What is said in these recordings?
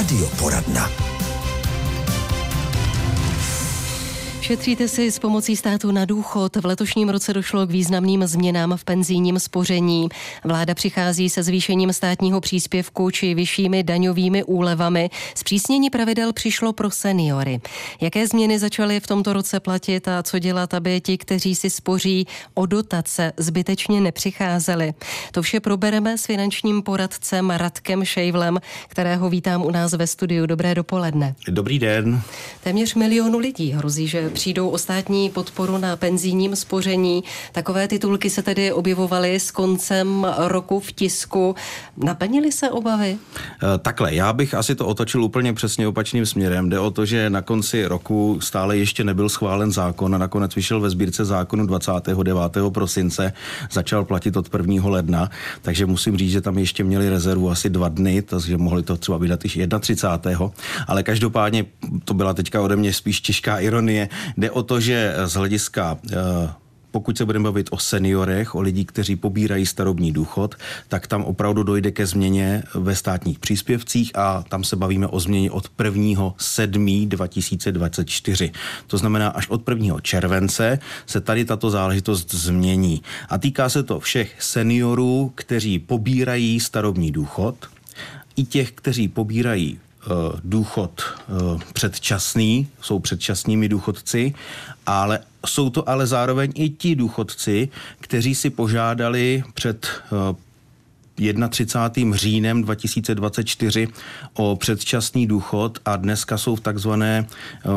Radioporadna. Šetříte si s pomocí státu na důchod. V letošním roce došlo k významným změnám v penzijním spoření. Vláda přichází se zvýšením státního příspěvku či vyššími daňovými úlevami. Zpřísnění pravidel přišlo pro seniory. Jaké změny začaly v tomto roce platit a co dělat, aby ti, kteří si spoří o dotace, zbytečně nepřicházeli? To vše probereme s finančním poradcem Radkem Šejvlem, kterého vítám u nás ve studiu. Dobré dopoledne. Dobrý den. Téměř milionu lidí hrozí, že přijdou o státní podporu na penzijním spoření. Takové titulky se tedy objevovaly s koncem roku v tisku. Naplnily se obavy? Eh, takhle, já bych asi to otočil úplně přesně opačným směrem. Jde o to, že na konci roku stále ještě nebyl schválen zákon a nakonec vyšel ve sbírce zákonu 29. prosince, začal platit od 1. ledna, takže musím říct, že tam ještě měli rezervu asi dva dny, takže mohli to třeba vydat i 31. Ale každopádně to byla teďka ode mě spíš těžká ironie, Jde o to, že z hlediska eh, pokud se budeme bavit o seniorech, o lidí, kteří pobírají starobní důchod, tak tam opravdu dojde ke změně ve státních příspěvcích a tam se bavíme o změně od 1. 7. 2024. To znamená, až od 1. července se tady tato záležitost změní. A týká se to všech seniorů, kteří pobírají starobní důchod, i těch, kteří pobírají důchod eh, předčasný, jsou předčasnými důchodci, ale jsou to ale zároveň i ti důchodci, kteří si požádali před eh, 31. říjnem 2024 o předčasný důchod a dneska jsou v takzvané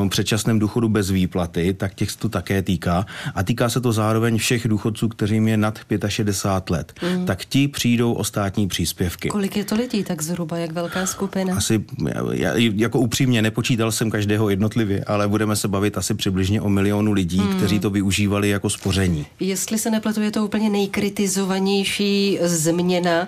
eh, předčasném důchodu bez výplaty, tak těch se to také týká. A týká se to zároveň všech důchodců, kterým je nad 65 let. Mm. Tak ti přijdou o státní příspěvky. Kolik je to lidí tak zhruba, jak velká skupina? Asi, já, jako upřímně, nepočítal jsem každého jednotlivě, ale budeme se bavit asi přibližně o milionu lidí, mm. kteří to využívali jako spoření. Jestli se nepletu, je to úplně nejkritizovanější změna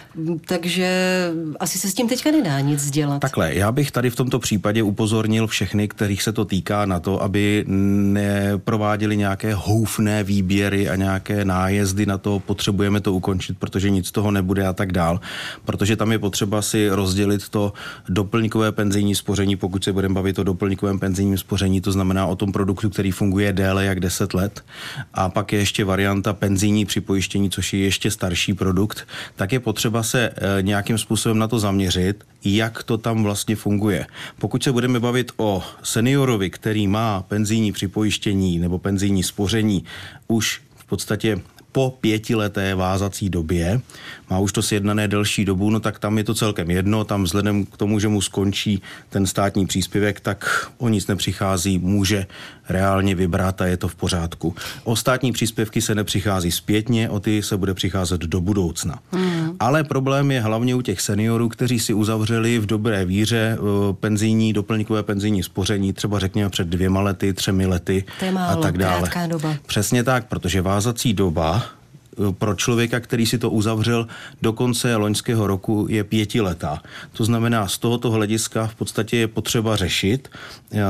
takže asi se s tím teďka nedá nic dělat. Takhle, já bych tady v tomto případě upozornil všechny, kterých se to týká na to, aby neprováděli nějaké houfné výběry a nějaké nájezdy na to, potřebujeme to ukončit, protože nic toho nebude a tak dál. Protože tam je potřeba si rozdělit to doplňkové penzijní spoření, pokud se budeme bavit o doplňkovém penzijním spoření, to znamená o tom produktu, který funguje déle jak 10 let. A pak je ještě varianta penzijní připojištění, což je ještě starší produkt, tak je potřeba se eh, nějakým způsobem na to zaměřit, jak to tam vlastně funguje. Pokud se budeme bavit o seniorovi, který má penzijní připojištění nebo penzijní spoření už v podstatě po pětileté vázací době, má už to sjednané delší dobu, no tak tam je to celkem jedno, tam vzhledem k tomu, že mu skončí ten státní příspěvek, tak o nic nepřichází, může reálně vybrat a je to v pořádku. O státní příspěvky se nepřichází zpětně, o ty se bude přicházet do budoucna. Hmm. Ale problém je hlavně u těch seniorů, kteří si uzavřeli v dobré víře eh, penzijní, doplňkové penzijní spoření, třeba řekněme před dvěma lety, třemi lety málo, a tak dále. Doba. Přesně tak, protože vázací doba pro člověka, který si to uzavřel do konce loňského roku, je pětiletá. To znamená, z tohoto hlediska v podstatě je potřeba řešit.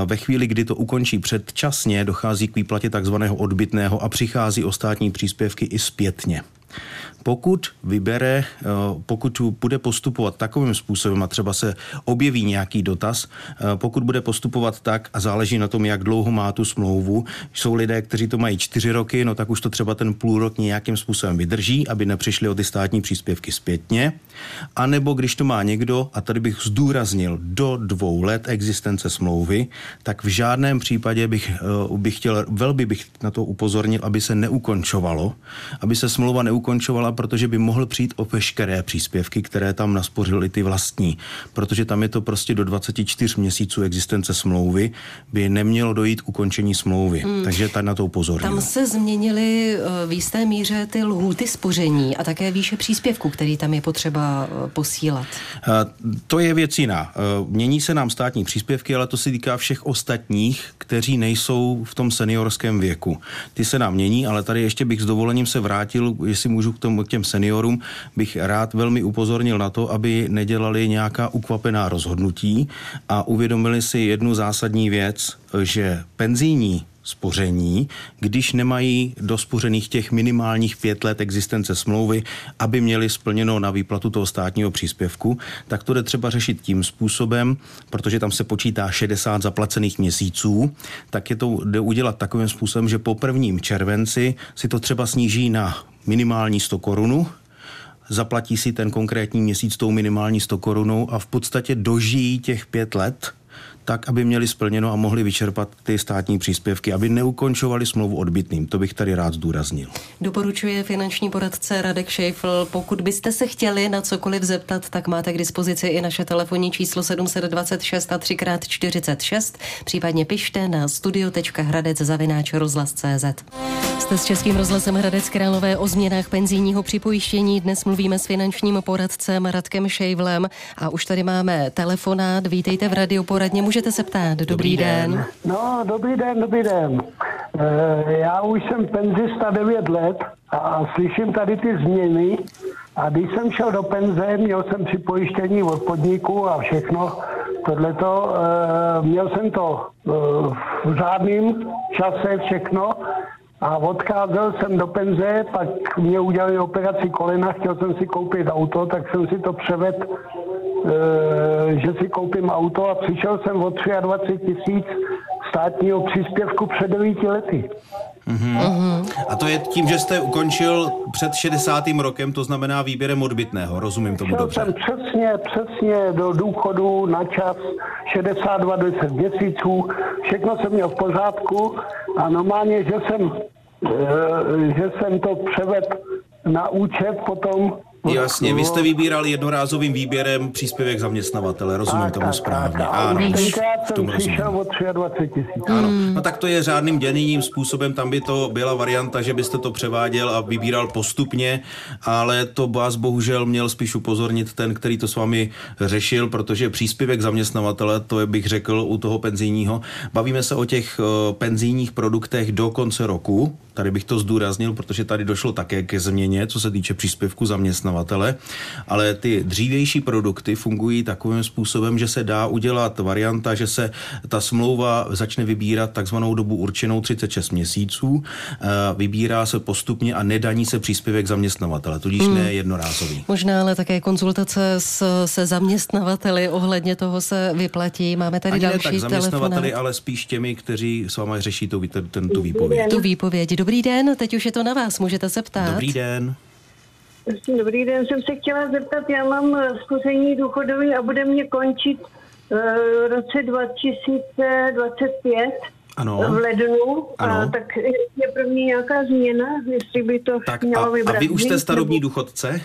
Ve chvíli, kdy to ukončí předčasně, dochází k výplatě takzvaného odbytného a přichází o státní příspěvky i zpětně. Pokud vybere, eh, pokud bude postupovat takovým způsobem a třeba se objeví nějaký dotaz, eh, pokud bude postupovat tak a záleží na tom, jak dlouho má tu smlouvu, jsou lidé, kteří to mají čtyři roky, no tak už to třeba ten půl rok nějakým způsobem vydrží, aby nepřišli o ty státní příspěvky zpětně. A nebo když to má někdo, a tady bych zdůraznil, do dvou let existence smlouvy, tak v žádném případě bych, eh, bych chtěl, velmi bych na to upozornil, aby se neukončovalo, aby se smlouva neukončovala protože by mohl přijít o veškeré příspěvky, které tam naspořili ty vlastní. Protože tam je to prostě do 24 měsíců existence smlouvy, by nemělo dojít k ukončení smlouvy. Hmm. Takže tady na to upozorňuji. Tam se změnily eh, v jisté míře ty lhůty spoření a také výše příspěvku, který tam je potřeba eh, posílat. Eh, to je věc jiná. Mění se nám státní příspěvky, ale to se týká všech ostatních, kteří nejsou v tom seniorském věku. Ty se nám mění, ale tady ještě bych s dovolením se vrátil, jestli můžu k tomu k těm seniorům bych rád velmi upozornil na to, aby nedělali nějaká ukvapená rozhodnutí a uvědomili si jednu zásadní věc, že penzijní spoření, když nemají dospořených těch minimálních pět let existence smlouvy, aby měli splněno na výplatu toho státního příspěvku, tak to jde třeba řešit tím způsobem, protože tam se počítá 60 zaplacených měsíců, tak je to jde udělat takovým způsobem, že po prvním červenci si to třeba sníží na minimální 100 korunu, zaplatí si ten konkrétní měsíc tou minimální 100 korunou a v podstatě dožijí těch pět let tak, aby měli splněno a mohli vyčerpat ty státní příspěvky, aby neukončovali smlouvu odbytným. To bych tady rád zdůraznil. Doporučuje finanční poradce Radek Šejfl. Pokud byste se chtěli na cokoliv zeptat, tak máte k dispozici i naše telefonní číslo 726 a 3x46, případně pište na studio.hradec.cz. Jste s Českým rozhlasem Hradec Králové o změnách penzijního připojištění. Dnes mluvíme s finančním poradcem Radkem Šejvlem a už tady máme telefonát. Vítejte v radioporadně, můžete se ptát. Dobrý, dobrý den. den. No, dobrý den, dobrý den. E, já už jsem penzista 9 let a slyším tady ty změny a když jsem šel do penze, měl jsem připojištění od podniku a všechno. Tohleto, e, měl jsem to e, v řádném čase všechno a odcházel jsem do penze, pak mě udělali operaci kolena, chtěl jsem si koupit auto, tak jsem si to převedl, že si koupím auto a přišel jsem o 23 tisíc státního příspěvku před 9 lety. Mm-hmm. A to je tím, že jste ukončil před 60. rokem, to znamená výběrem odbytného, rozumím tomu Šel dobře. jsem přesně, přesně do důchodu na čas 62 10 měsíců, všechno jsem měl v pořádku a normálně, že jsem, e, že jsem to převedl na účet potom Jasně, vy jste vybíral jednorázovým výběrem příspěvek zaměstnavatele, rozumím tak, tomu tak, správně. Tak, ano, tenkrát jsem přišel o 23 tisíc. Ano, no tak to je řádným děným způsobem, tam by to byla varianta, že byste to převáděl a vybíral postupně, ale to vás bohužel měl spíš upozornit ten, který to s vámi řešil, protože příspěvek zaměstnavatele, to je bych řekl u toho penzijního, bavíme se o těch uh, penzijních produktech do konce roku, tady bych to zdůraznil, protože tady došlo také ke změně, co se týče příspěvku zaměstnavatele zaměstnavatele, ale ty dřívější produkty fungují takovým způsobem, že se dá udělat varianta, že se ta smlouva začne vybírat takzvanou dobu určenou 36 měsíců, eh, vybírá se postupně a nedaní se příspěvek zaměstnavatele, tudíž hmm. ne jednorázový. Možná ale také konzultace s, se zaměstnavateli ohledně toho se vyplatí. Máme tady Ani další ne tak zaměstnavateli, ale spíš těmi, kteří s vámi řeší tu, ten, tu výpověď. Tu výpověď. Dobrý den, teď už je to na vás, můžete se ptát. Dobrý den. Dobrý den, jsem se chtěla zeptat, já mám eh, spoření důchodový a bude mě končit uh, v roce 2025 ano. v lednu, ano. A, tak je pro mě nějaká změna, jestli by to tak mělo a, vybrat. A vy už jste starobní důchodce?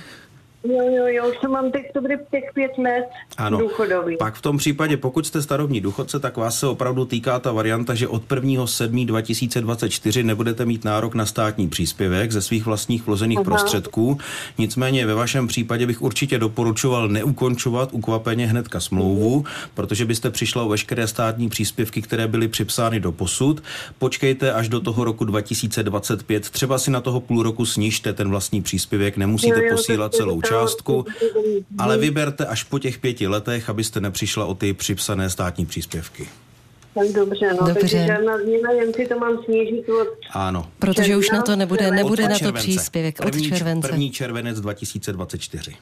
Jo, jo, jo, už mám teď dobrý těch pět let ano. důchodový. Pak v tom případě, pokud jste starobní důchodce, tak vás se opravdu týká ta varianta, že od 1. 7. 2024 nebudete mít nárok na státní příspěvek ze svých vlastních vložených Aha. prostředků. Nicméně ve vašem případě bych určitě doporučoval neukončovat ukvapeně hnedka smlouvu, protože byste přišla o veškeré státní příspěvky, které byly připsány do posud. Počkejte až do toho roku 2025. Třeba si na toho půl roku snižte ten vlastní příspěvek, nemusíte jo, jo, posílat celou část částku, ale vyberte až po těch pěti letech, abyste nepřišla o ty připsané státní příspěvky. Tak dobře, no, dobře. takže žádná změna, jen si to mám snížit od... Ano. Protože už na to nebude, nebude na to příspěvek od července. První červenec 2024.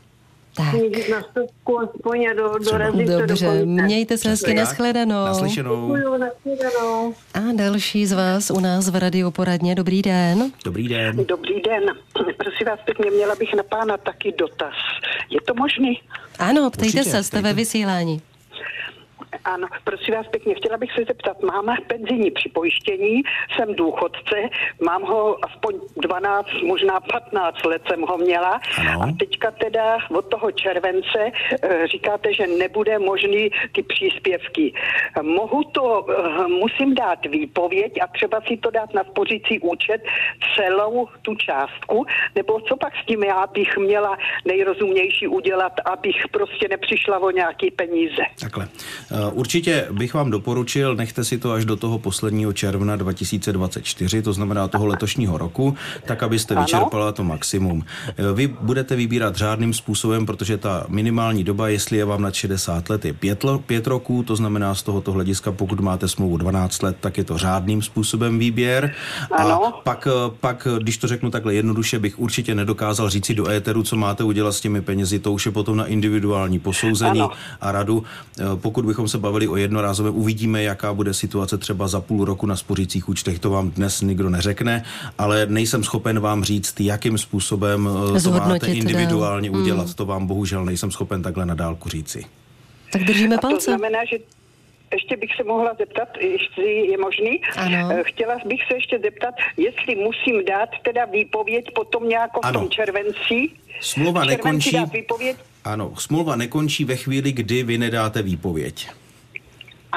Tak. Na stovku aspoň a do, Dobře, do mějte se hezky, nashledanou. Naslyšenou. A další z vás u nás v Radio Poradně. Dobrý den. Dobrý den. Dobrý den. Prosím vás, pěkně měla bych na pána taky dotaz. Je to možný? Ano, ptejte Určitě, se, jste ve vysílání. Ano, prosím vás pěkně, chtěla bych se zeptat, mám penzijní připojištění, jsem důchodce, mám ho aspoň 12, možná 15 let jsem ho měla ano. a teďka teda od toho července eh, říkáte, že nebude možný ty příspěvky. Mohu to, eh, musím dát výpověď a třeba si to dát na spořící účet celou tu částku, nebo co pak s tím já bych měla nejrozumnější udělat, abych prostě nepřišla o nějaký peníze. Takhle. Určitě bych vám doporučil, nechte si to až do toho posledního června 2024, to znamená toho letošního roku, tak abyste vyčerpala to maximum. Vy budete vybírat řádným způsobem, protože ta minimální doba, jestli je vám nad 60 let, je 5, 5 roků, to znamená z tohoto hlediska, pokud máte smlouvu 12 let, tak je to řádným způsobem výběr. Ano. A pak, pak, když to řeknu takhle jednoduše, bych určitě nedokázal říci do éteru, co máte udělat s těmi penězi, to už je potom na individuální posouzení ano. a radu. Pokud bychom se bavili o jednorázovém, uvidíme, jaká bude situace třeba za půl roku na spořících účtech, to vám dnes nikdo neřekne, ale nejsem schopen vám říct, jakým způsobem eh, to máte individuálně dál. udělat. Hmm. To vám bohužel nejsem schopen takhle na dálku říci. Tak držíme palce. A to znamená, že ještě bych se mohla zeptat, jestli je možný. Ano. Eh, chtěla bych se ještě zeptat, jestli musím dát teda výpověď potom nějakou v tom červenci. Smlouva nekončí. Ano, smlouva nekončí ve chvíli, kdy vy nedáte výpověď.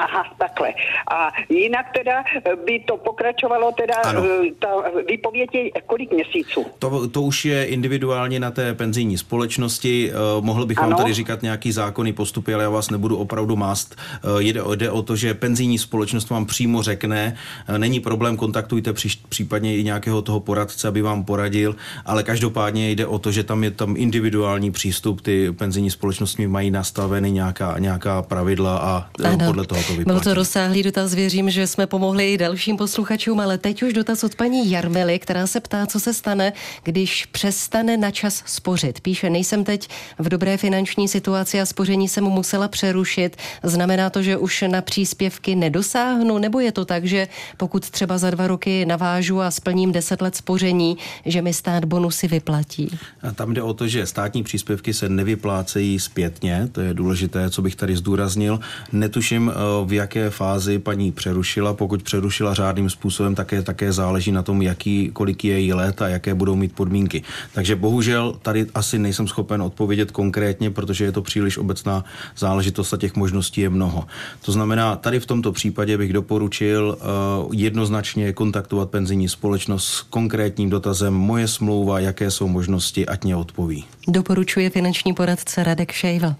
Aha, takhle. A jinak teda by to pokračovalo teda ano. Eh, ta výpověď je kolik měsíců? To, to už je individuálně na té penzijní společnosti. Uh, mohl bych ano. vám tady říkat nějaký zákonný postupy, ale já vás nebudu opravdu mást. Uh, jde, jde o to, že penzijní společnost vám přímo řekne, uh, není problém, kontaktujte při, případně i nějakého toho poradce, aby vám poradil, ale každopádně jde o to, že tam je tam individuální přístup, ty penzijní společnosti mají nastaveny nějaká, nějaká pravidla a ano. podle toho to vyplatí. Byl to rozsáhlý dotaz, věřím, že jsme pomohli i dalším posluchačům, ale teď už dotaz od paní Jarmely, která se ptá, co se stane, když přestane na čas spořit. Píše, nejsem teď v dobré finanční situaci a spoření jsem musela přerušit. Znamená to, že už na příspěvky nedosáhnu, nebo je to tak, že pokud třeba za dva roky navážu a splním deset let spoření, že mi stát bonusy vyplatí? A tam jde o to, že státní příspěvky se nevyplácejí zpětně, to je důležité, co bych tady zdůraznil. Netuším, v jaké fázi paní přerušila. Pokud přerušila řádným způsobem, také, také záleží na tom, jaký, kolik je její let a jaké budou mít podmínky. Takže bohužel tady asi nejsem schopen odpovědět konkrétně, protože je to příliš obecná záležitost a těch možností je mnoho. To znamená, tady v tomto případě bych doporučil uh, jednoznačně kontaktovat penzijní společnost s konkrétním dotazem moje smlouva, jaké jsou možnosti, ať mě odpoví. Doporučuje finanční poradce Radek Šejva.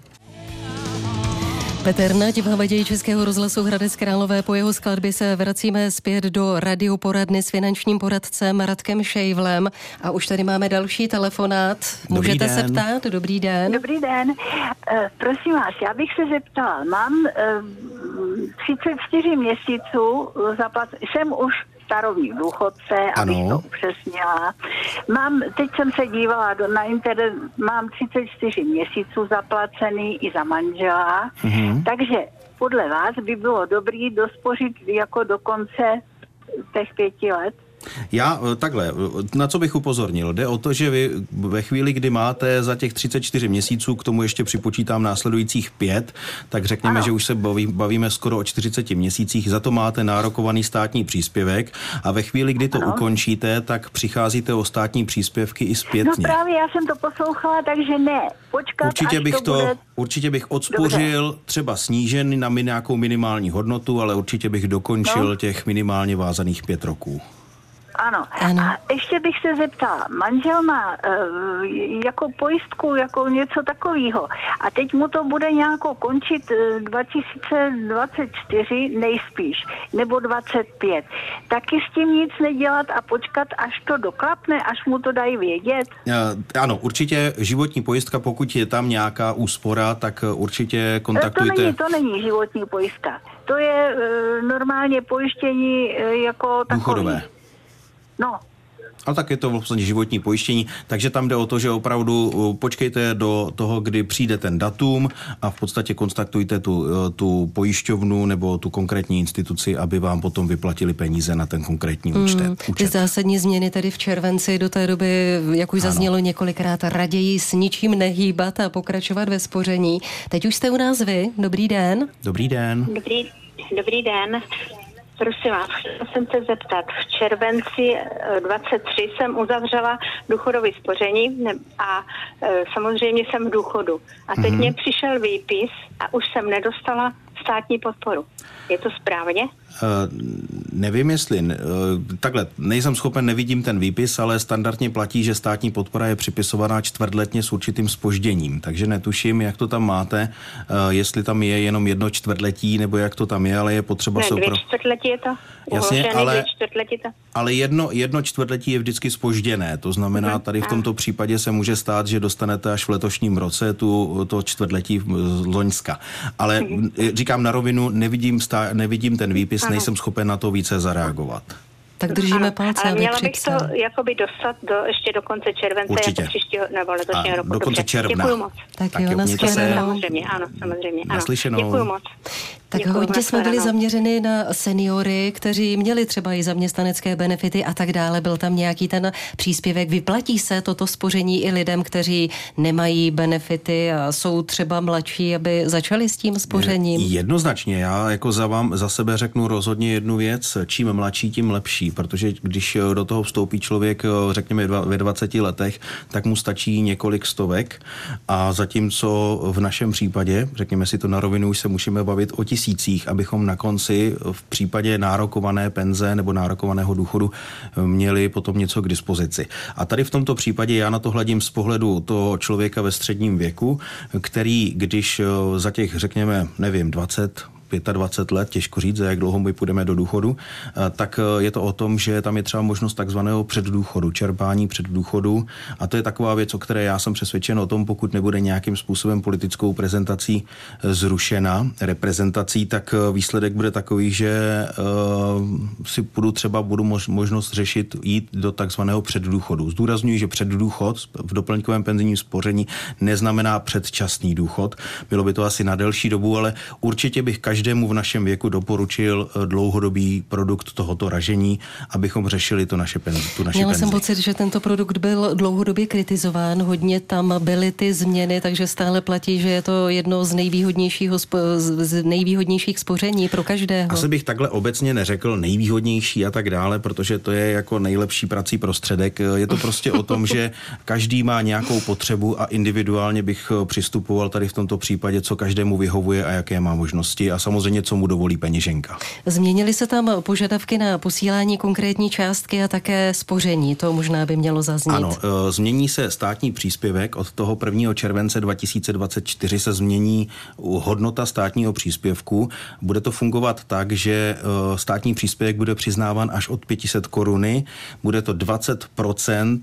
Petr Nať v havaději Českého rozhlasu Hradec Králové. Po jeho skladbě se vracíme zpět do radioporadny s finančním poradcem Radkem Šejvlem. A už tady máme další telefonát. Můžete Dobrý se ptát? Dobrý den. Dobrý den. Uh, prosím vás, já bych se zeptala. Mám uh, 34 měsíců zaplat, jsem už starovní důchodce, abych ano. to upřesnila. Mám, teď jsem se dívala do, na internet, mám 34 měsíců zaplacený i za manžela, mm-hmm. takže podle vás by bylo dobrý dospořit jako do konce těch pěti let. Já eh, takhle, eh, na co bych upozornil? Jde o to, že vy ve chvíli, kdy máte za těch 34 měsíců, k tomu ještě připočítám následujících pět, tak řekněme, ano. že už se baví, bavíme skoro o 40 měsících, za to máte nárokovaný státní příspěvek a ve chvíli, kdy to ano. ukončíte, tak přicházíte o státní příspěvky i zpětně. No právě, já jsem to poslouchala, takže ne. Počkat, určitě bych to, to bude... určitě bych odspořil, Dobře. třeba snížen na nějakou minimální hodnotu, ale určitě bych dokončil no. těch minimálně vázaných pět roků. Ano. ano. A ještě bych se zeptala, manžel má uh, jako pojistku, jako něco takového. A teď mu to bude nějakou končit uh, 2024 nejspíš, nebo 25. Taky s tím nic nedělat a počkat, až to doklapne, až mu to dají vědět? Uh, ano, určitě životní pojistka, pokud je tam nějaká úspora, tak určitě kontaktujte. To není, to není životní pojistka. To je uh, normálně pojištění uh, jako takový. Důchodové. No, ale tak je to vlastně životní pojištění, takže tam jde o to, že opravdu počkejte do toho, kdy přijde ten datum a v podstatě kontaktujte tu, uh, tu pojišťovnu nebo tu konkrétní instituci, aby vám potom vyplatili peníze na ten konkrétní mm, účet. Ty zásadní změny tady v červenci do té doby, jak už ano. zaznělo několikrát, raději s ničím nehýbat a pokračovat ve spoření. Teď už jste u nás vy. Dobrý den. Dobrý den. Dobrý, dobrý den. Prosím vás, chtěla jsem se zeptat. V červenci 23 eh, jsem uzavřela důchodové spoření a e, samozřejmě jsem v důchodu. A teď mm-hmm. mě přišel výpis a už jsem nedostala státní podporu. Je to správně? Uh, nevím, jestli, eh, takhle, nejsem schopen, nevidím ten výpis, ale standardně platí, že státní podpora je připisovaná čtvrtletně s určitým spožděním, takže netuším, jak to tam máte, jestli tam je jenom jedno čtvrtletí, nebo jak to tam je, ale je potřeba... Ne, dvě pro... čtvrtletí je to. Jasně, ale, ale jedno, jedno čtvrtletí je vždycky spožděné, to znamená, mhm. tady v tomto případě se může stát, že dostanete až v letošním roce tu, to čtvrtletí z Loňska. Ale mhm. říkám na rovinu, nevidím, stá, nevidím ten výpis, Aha. nejsem schopen na to více zareagovat. Tak držíme palce, Ale měla bych to jakoby dostat do, ještě do konce července, Určitě. jako příštího, nebo letošního roku. Do konce června. Děkuji moc. Tak, tak jo, se. Samozřejmě, ano, samozřejmě. Ano. Naslyšenou. Děkuji moc. Tak Děkuji, hodně jsme byli zaměřeni na seniory, kteří měli třeba i zaměstnanecké benefity a tak dále. Byl tam nějaký ten příspěvek. Vyplatí se toto spoření i lidem, kteří nemají benefity a jsou třeba mladší, aby začali s tím spořením? Jednoznačně. Já jako za vám, za sebe řeknu rozhodně jednu věc. Čím mladší, tím lepší, protože když do toho vstoupí člověk, řekněme ve 20 letech, tak mu stačí několik stovek a zatímco v našem případě, řekněme si to na rovinu, už se musíme bavit o tisíc tisících, abychom na konci v případě nárokované penze nebo nárokovaného důchodu měli potom něco k dispozici. A tady v tomto případě já na to hledím z pohledu toho člověka ve středním věku, který, když za těch, řekněme, nevím, 20, 25 let, těžko říct, jak dlouho my půjdeme do důchodu, eh, tak eh, je to o tom, že tam je třeba možnost takzvaného předdůchodu, čerpání předdůchodu a to je taková věc, o které já jsem přesvědčen o tom, pokud nebude nějakým způsobem politickou prezentací eh, zrušena, reprezentací, tak výsledek bude takový, že si budu třeba budu možnost řešit jít do takzvaného předdůchodu. Zdůraznuju, že předdůchod v doplňkovém penzijním spoření neznamená předčasný důchod. Bylo by to asi na delší dobu, ale určitě bych každý každému v našem věku doporučil eh, dlouhodobý produkt tohoto ražení, abychom řešili to naše penzi, tu naši Měla penzi. jsem pocit, že tento produkt byl dlouhodobě kritizován, hodně tam byly ty změny, takže stále platí, že je to jedno z, nejvýhodnějšího, z nejvýhodnějších spoření pro každého. Asi bych takhle obecně neřekl nejvýhodnější a tak dále, protože to je jako nejlepší prací prostředek. Je to prostě o tom, že každý má nějakou potřebu a individuálně bych eh, přistupoval tady v tomto případě, co každému vyhovuje a jaké má možnosti a samozřejmě, co mu dovolí peněženka. Změnily se tam požadavky na posílání konkrétní částky a také spoření. To možná by mělo zaznít. Ano, e, změní se státní příspěvek. Od toho 1. července 2024 se změní hodnota státního příspěvku. Bude to fungovat tak, že e, státní příspěvek bude přiznáván až od 500 koruny. Bude to 20 e,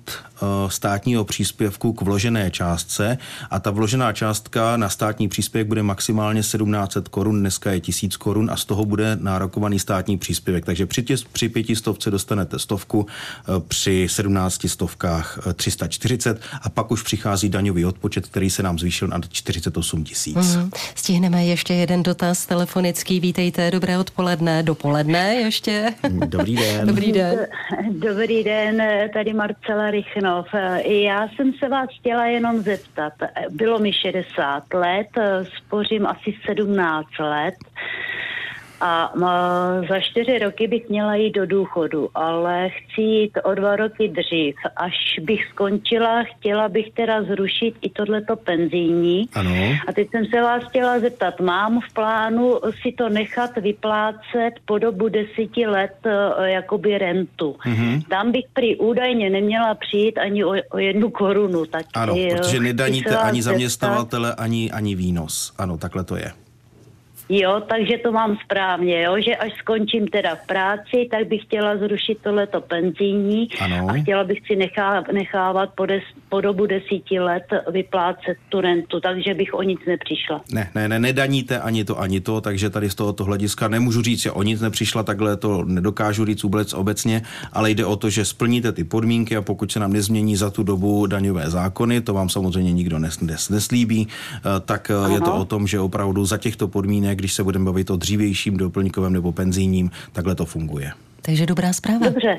státního příspěvku k vložené částce a ta vložená částka na státní příspěvek bude maximálně 1700 korun. Dneska je je tisíc korun a z toho bude nárokovaný státní příspěvek. Takže při, tě, při pětistovce dostanete stovku, eh, při sedmnácti stovkách 340 eh, a pak už přichází daňový odpočet, který se nám zvýšil na 48 tisíc. Mm, stihneme ještě jeden dotaz telefonický. Vítejte, dobré odpoledne, dopoledne ještě. Dobrý den. Dobrý den. Dobrý den, tady Marcela Rychnov. Já jsem se vás chtěla jenom zeptat. Bylo mi 60 let, spořím asi 17 let a za čtyři roky bych měla jít do důchodu, ale chci jít o dva roky dřív. Až bych skončila, chtěla bych teda zrušit i tohleto penzijní. Ano. A teď jsem se vás chtěla zeptat, mám v plánu si to nechat vyplácet po dobu deseti let e, jakoby rentu. Mm-hmm. Tam bych prý údajně neměla přijít ani o, o jednu korunu. Tak ano, protože nedaníte ani zaměstnavatele, ani, ani výnos. Ano, takhle to je. Jo, takže to mám správně, jo, že až skončím teda v práci, tak bych chtěla zrušit tohleto penzijní ano. a chtěla bych si nechá, nechávat po, des, po dobu desíti let vyplácet tu rentu, takže bych o nic nepřišla. Ne, ne, ne, nedaníte ani to, ani to, takže tady z tohoto hlediska nemůžu říct, že o nic nepřišla, takhle to nedokážu říct vůbec obecně, ale jde o to, že splníte ty podmínky a pokud se nám nezmění za tu dobu daňové zákony, to vám samozřejmě nikdo nes, nes, neslíbí, eh, tak Aha. Eh, je to o tom, že opravdu za těchto podmínek když se budeme bavit o dřívějším doplňkovém nebo penzijním, takhle to funguje. Takže dobrá zpráva. Dobře,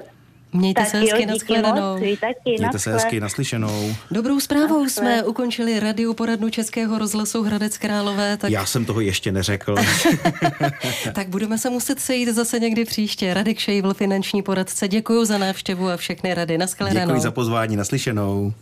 Mějte tak se hezky, nashledanou. Mějte se hezky, naslyšenou. Dobrou zprávou jsme ukončili radiu poradnu Českého rozhlasu Hradec Králové. Tak... Já jsem toho ještě neřekl. tak budeme se muset sejít zase někdy příště. Radek Šejvl, finanční poradce, děkuji za návštěvu a všechny rady. Nashledanou. Děkuji za pozvání, naslyšenou.